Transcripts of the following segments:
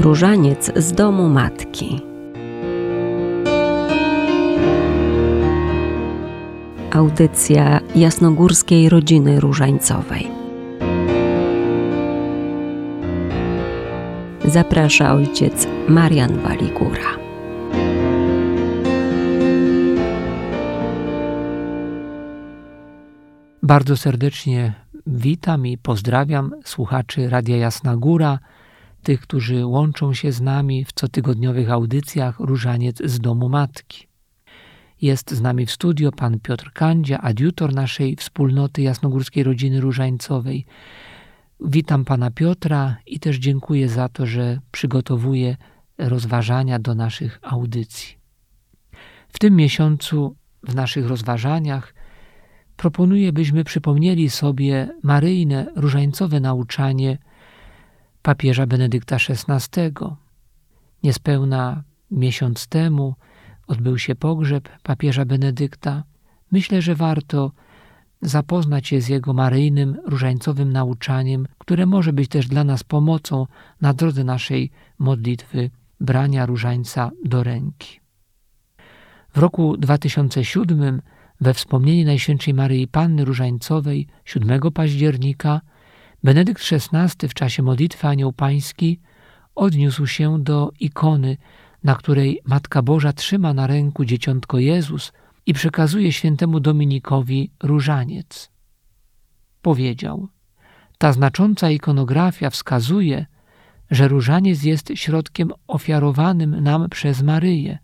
Różaniec z domu matki. Audycja jasnogórskiej rodziny różańcowej. Zaprasza ojciec Marian Waligura. Bardzo serdecznie witam i pozdrawiam słuchaczy Radia Jasna Góra, tych, którzy łączą się z nami w cotygodniowych audycjach Różaniec z Domu Matki. Jest z nami w studio pan Piotr Kandzia, adiutor naszej wspólnoty Jasnogórskiej Rodziny Różańcowej. Witam pana Piotra i też dziękuję za to, że przygotowuje rozważania do naszych audycji. W tym miesiącu w naszych rozważaniach proponuję, byśmy przypomnieli sobie maryjne, różańcowe nauczanie papieża Benedykta XVI. Niespełna miesiąc temu odbył się pogrzeb papieża Benedykta. Myślę, że warto zapoznać się z jego maryjnym, różańcowym nauczaniem, które może być też dla nas pomocą na drodze naszej modlitwy brania różańca do ręki. W roku 2007 we wspomnienie Najświętszej Maryi Panny Różańcowej 7 października Benedykt XVI w czasie modlitwy Anioł Pański odniósł się do ikony, na której Matka Boża trzyma na ręku dzieciątko Jezus i przekazuje świętemu Dominikowi różaniec. Powiedział: Ta znacząca ikonografia wskazuje, że różaniec jest środkiem ofiarowanym nam przez Maryję,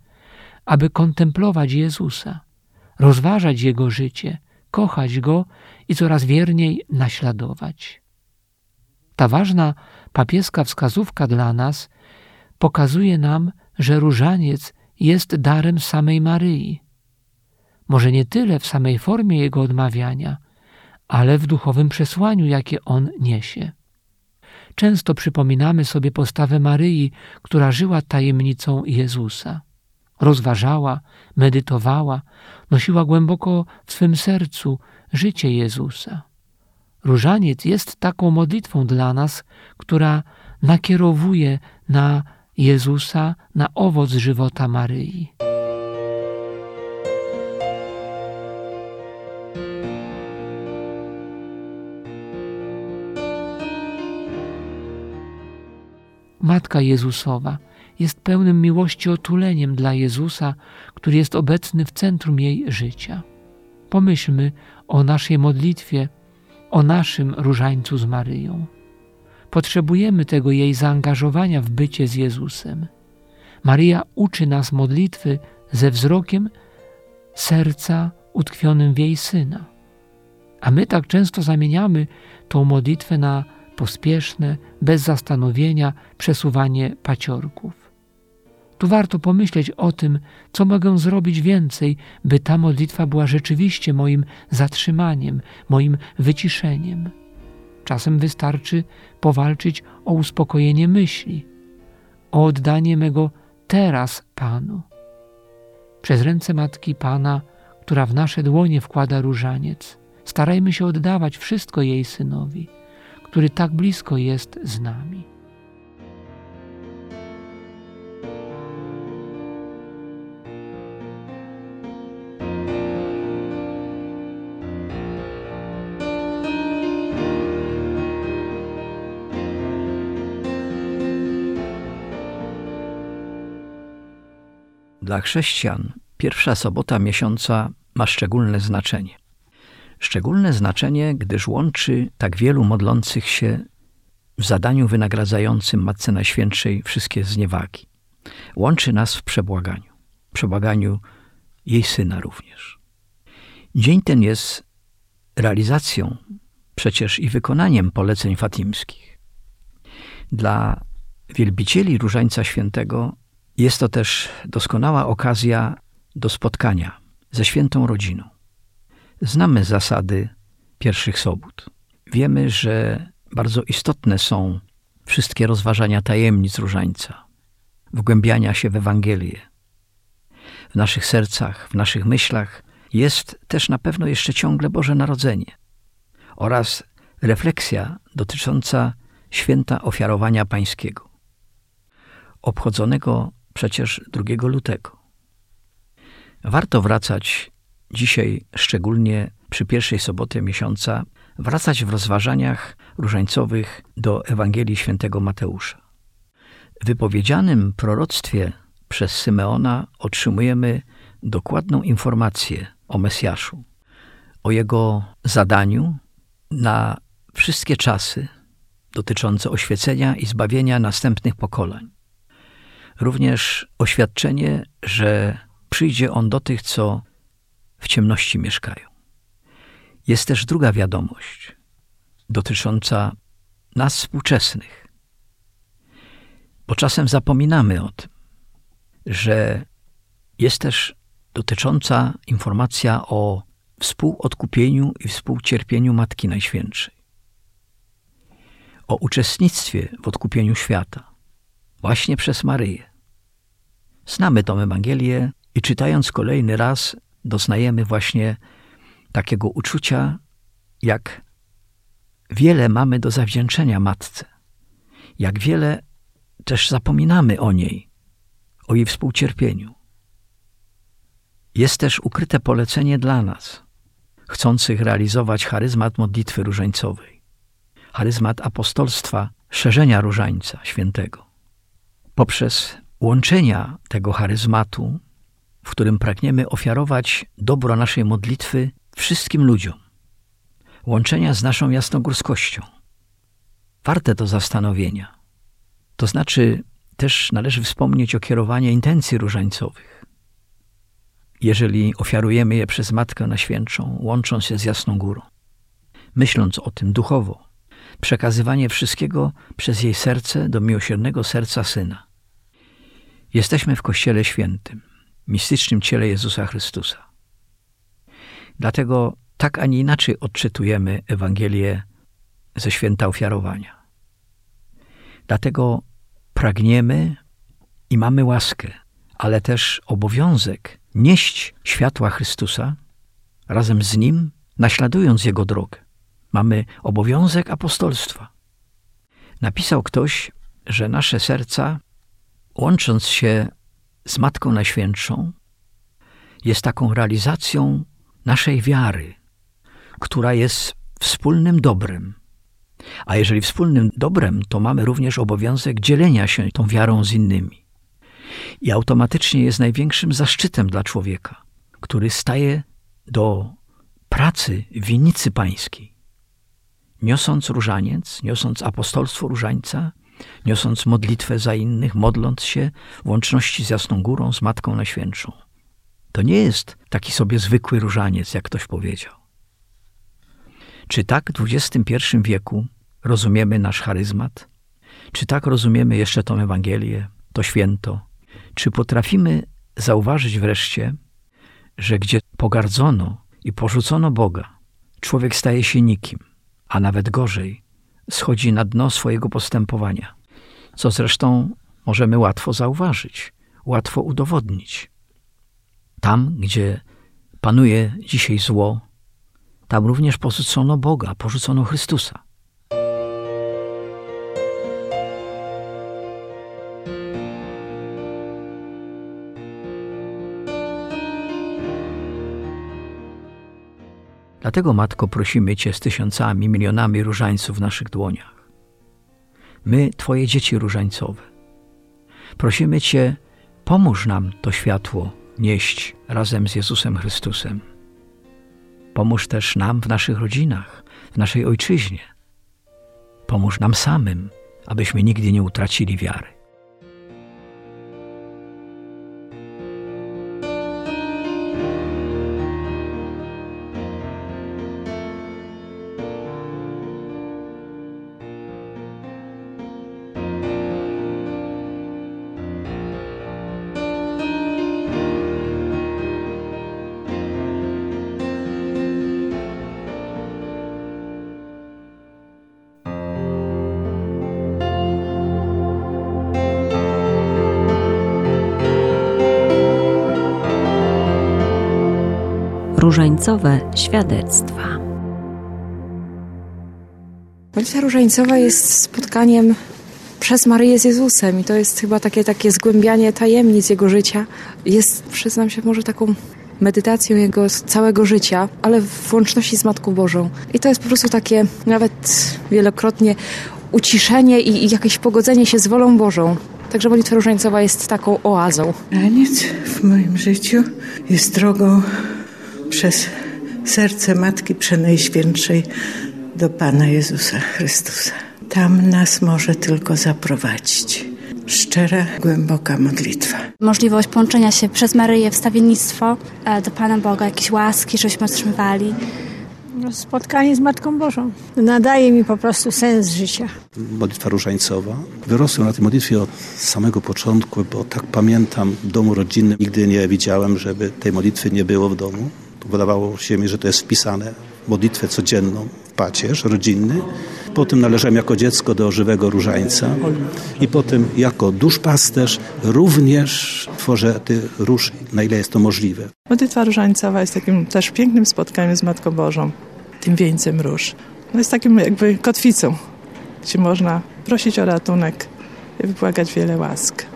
aby kontemplować Jezusa rozważać Jego życie, kochać Go i coraz wierniej naśladować. Ta ważna papieska wskazówka dla nas pokazuje nam, że różaniec jest darem samej Maryi. Może nie tyle w samej formie jego odmawiania, ale w duchowym przesłaniu, jakie on niesie. Często przypominamy sobie postawę Maryi, która żyła tajemnicą Jezusa rozważała, medytowała, nosiła głęboko w swym sercu życie Jezusa. Różaniec jest taką modlitwą dla nas, która nakierowuje na Jezusa, na owoc żywota Maryi. Matka Jezusowa jest pełnym miłości otuleniem dla Jezusa, który jest obecny w centrum jej życia. Pomyślmy o naszej modlitwie, o naszym różańcu z Maryją. Potrzebujemy tego jej zaangażowania w bycie z Jezusem. Maryja uczy nas modlitwy ze wzrokiem serca utkwionym w jej syna. A my tak często zamieniamy tą modlitwę na pospieszne, bez zastanowienia przesuwanie paciorków. Tu warto pomyśleć o tym, co mogę zrobić więcej, by ta modlitwa była rzeczywiście moim zatrzymaniem, moim wyciszeniem. Czasem wystarczy powalczyć o uspokojenie myśli, o oddanie mego teraz Panu. Przez ręce Matki Pana, która w nasze dłonie wkłada różaniec, starajmy się oddawać wszystko jej Synowi, który tak blisko jest z nami. Dla chrześcijan pierwsza sobota miesiąca ma szczególne znaczenie. Szczególne znaczenie, gdyż łączy tak wielu modlących się w zadaniu wynagradzającym Matce Najświętszej wszystkie zniewagi. Łączy nas w przebłaganiu, przebłaganiu jej Syna również. Dzień ten jest realizacją przecież i wykonaniem poleceń fatimskich. Dla wielbicieli Różańca Świętego jest to też doskonała okazja do spotkania ze świętą rodziną. Znamy zasady pierwszych sobót. Wiemy, że bardzo istotne są wszystkie rozważania tajemnic różańca, wgłębiania się w Ewangelię. W naszych sercach, w naszych myślach jest też na pewno jeszcze ciągle Boże Narodzenie oraz refleksja dotycząca święta ofiarowania pańskiego. obchodzonego przecież 2 lutego. Warto wracać dzisiaj, szczególnie przy pierwszej sobocie miesiąca, wracać w rozważaniach różańcowych do Ewangelii Świętego Mateusza. W wypowiedzianym proroctwie przez Symeona otrzymujemy dokładną informację o Mesjaszu, o jego zadaniu na wszystkie czasy dotyczące oświecenia i zbawienia następnych pokoleń. Również oświadczenie, że przyjdzie on do tych, co w ciemności mieszkają. Jest też druga wiadomość dotycząca nas współczesnych. Bo czasem zapominamy o tym, że jest też dotycząca informacja o współodkupieniu i współcierpieniu Matki Najświętszej. O uczestnictwie w odkupieniu świata, właśnie przez Maryję. Znamy tą Ewangelię i czytając kolejny raz doznajemy właśnie takiego uczucia, jak wiele mamy do zawdzięczenia Matce, jak wiele też zapominamy o niej, o jej współcierpieniu. Jest też ukryte polecenie dla nas, chcących realizować charyzmat modlitwy różańcowej, charyzmat apostolstwa, szerzenia różańca świętego. Poprzez łączenia tego charyzmatu, w którym pragniemy ofiarować dobro naszej modlitwy wszystkim ludziom, łączenia z naszą jasnogórskością. Warte do zastanowienia. To znaczy, też należy wspomnieć o kierowaniu intencji różańcowych. Jeżeli ofiarujemy je przez Matkę na Świętszą, łącząc się z Jasną Górą, myśląc o tym duchowo, przekazywanie wszystkiego przez jej serce do miłosiernego serca Syna. Jesteśmy w Kościele Świętym, mistycznym ciele Jezusa Chrystusa. Dlatego tak, a nie inaczej odczytujemy Ewangelię ze święta ofiarowania. Dlatego pragniemy i mamy łaskę, ale też obowiązek nieść światła Chrystusa razem z Nim, naśladując Jego drogę. Mamy obowiązek apostolstwa. Napisał ktoś, że nasze serca, łącząc się z Matką Najświętszą, jest taką realizacją naszej wiary, która jest wspólnym dobrem. A jeżeli wspólnym dobrem, to mamy również obowiązek dzielenia się tą wiarą z innymi. I automatycznie jest największym zaszczytem dla człowieka, który staje do pracy winnicy pańskiej, niosąc różaniec, niosąc apostolstwo różańca, niosąc modlitwę za innych, modląc się w łączności z Jasną Górą, z Matką Najświętszą. To nie jest taki sobie zwykły różaniec, jak ktoś powiedział. Czy tak w XXI wieku rozumiemy nasz charyzmat? Czy tak rozumiemy jeszcze tą Ewangelię, to święto? Czy potrafimy zauważyć wreszcie, że gdzie pogardzono i porzucono Boga, człowiek staje się nikim, a nawet gorzej, schodzi na dno swojego postępowania, co zresztą możemy łatwo zauważyć, łatwo udowodnić. Tam, gdzie panuje dzisiaj zło, tam również porzucono Boga, porzucono Chrystusa. Dlatego, Matko, prosimy Cię z tysiącami, milionami różańców w naszych dłoniach. My, Twoje dzieci różańcowe. Prosimy Cię, pomóż nam to światło nieść razem z Jezusem Chrystusem. Pomóż też nam w naszych rodzinach, w naszej ojczyźnie. Pomóż nam samym, abyśmy nigdy nie utracili wiary. Różańcowe świadectwa. Modlitwa różańcowa jest spotkaniem przez Maryję z Jezusem i to jest chyba takie, takie zgłębianie tajemnic Jego życia. Jest, przyznam się, może taką medytacją Jego całego życia, ale w łączności z Matką Bożą. I to jest po prostu takie nawet wielokrotnie uciszenie i, i jakieś pogodzenie się z wolą Bożą. Także modlitwa różańcowa jest taką oazą. Taniec w moim życiu jest drogą przez serce Matki Przenajświętszej do Pana Jezusa Chrystusa. Tam nas może tylko zaprowadzić. Szczera, głęboka modlitwa. Możliwość połączenia się przez Maryję, wstawiennictwo e, do Pana Boga, jakieś łaski, żeśmy otrzymywali. No, spotkanie z Matką Bożą. Nadaje mi po prostu sens życia. Modlitwa różańcowa. Wyrosłem na tej modlitwie od samego początku, bo tak pamiętam w domu rodzinnym. Nigdy nie widziałem, żeby tej modlitwy nie było w domu. Wydawało się mi, że to jest wpisane w modlitwę codzienną, w pacierz rodzinny. Potem należałem jako dziecko do żywego różańca i potem jako duszpasterz również tworzę tych róż, na ile jest to możliwe. Modlitwa różańcowa jest takim też pięknym spotkaniem z Matką Bożą, tym wieńcem róż. No jest takim jakby kotwicą, gdzie można prosić o ratunek i wybłagać wiele łask.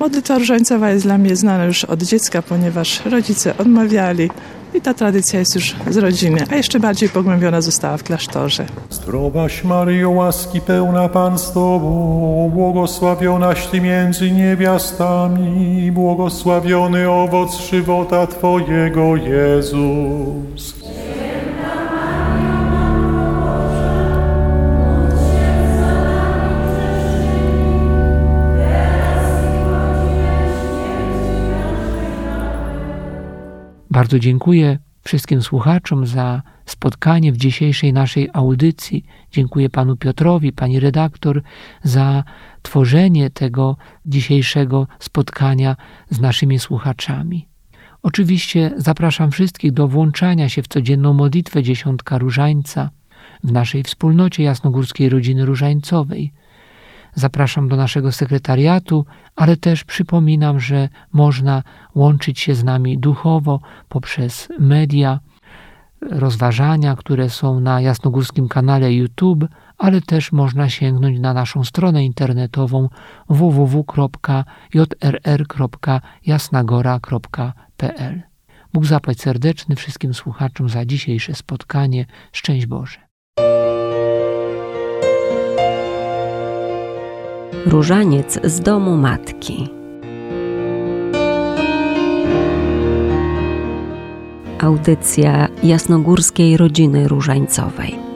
Modlitwa różańcowa jest dla mnie znana już od dziecka, ponieważ rodzice odmawiali i ta tradycja jest już z rodziny, a jeszcze bardziej pogłębiona została w klasztorze. Zdrowaś Maryjo, łaski pełna Pan z Tobą, błogosławionaś Ty między niewiastami, błogosławiony owoc żywota Twojego, Jezus. Bardzo dziękuję wszystkim słuchaczom za spotkanie w dzisiejszej naszej audycji. Dziękuję panu Piotrowi, pani redaktor, za tworzenie tego dzisiejszego spotkania z naszymi słuchaczami. Oczywiście zapraszam wszystkich do włączania się w codzienną modlitwę Dziesiątka Różańca w naszej wspólnocie Jasnogórskiej Rodziny Różańcowej. Zapraszam do naszego sekretariatu, ale też przypominam, że można łączyć się z nami duchowo poprzez media, rozważania, które są na jasnogórskim kanale YouTube, ale też można sięgnąć na naszą stronę internetową www.jrr.jasnagora.pl. Bóg zapłać serdeczny wszystkim słuchaczom za dzisiejsze spotkanie. Szczęść Boże. Różaniec z domu matki. Audycja jasnogórskiej rodziny różańcowej.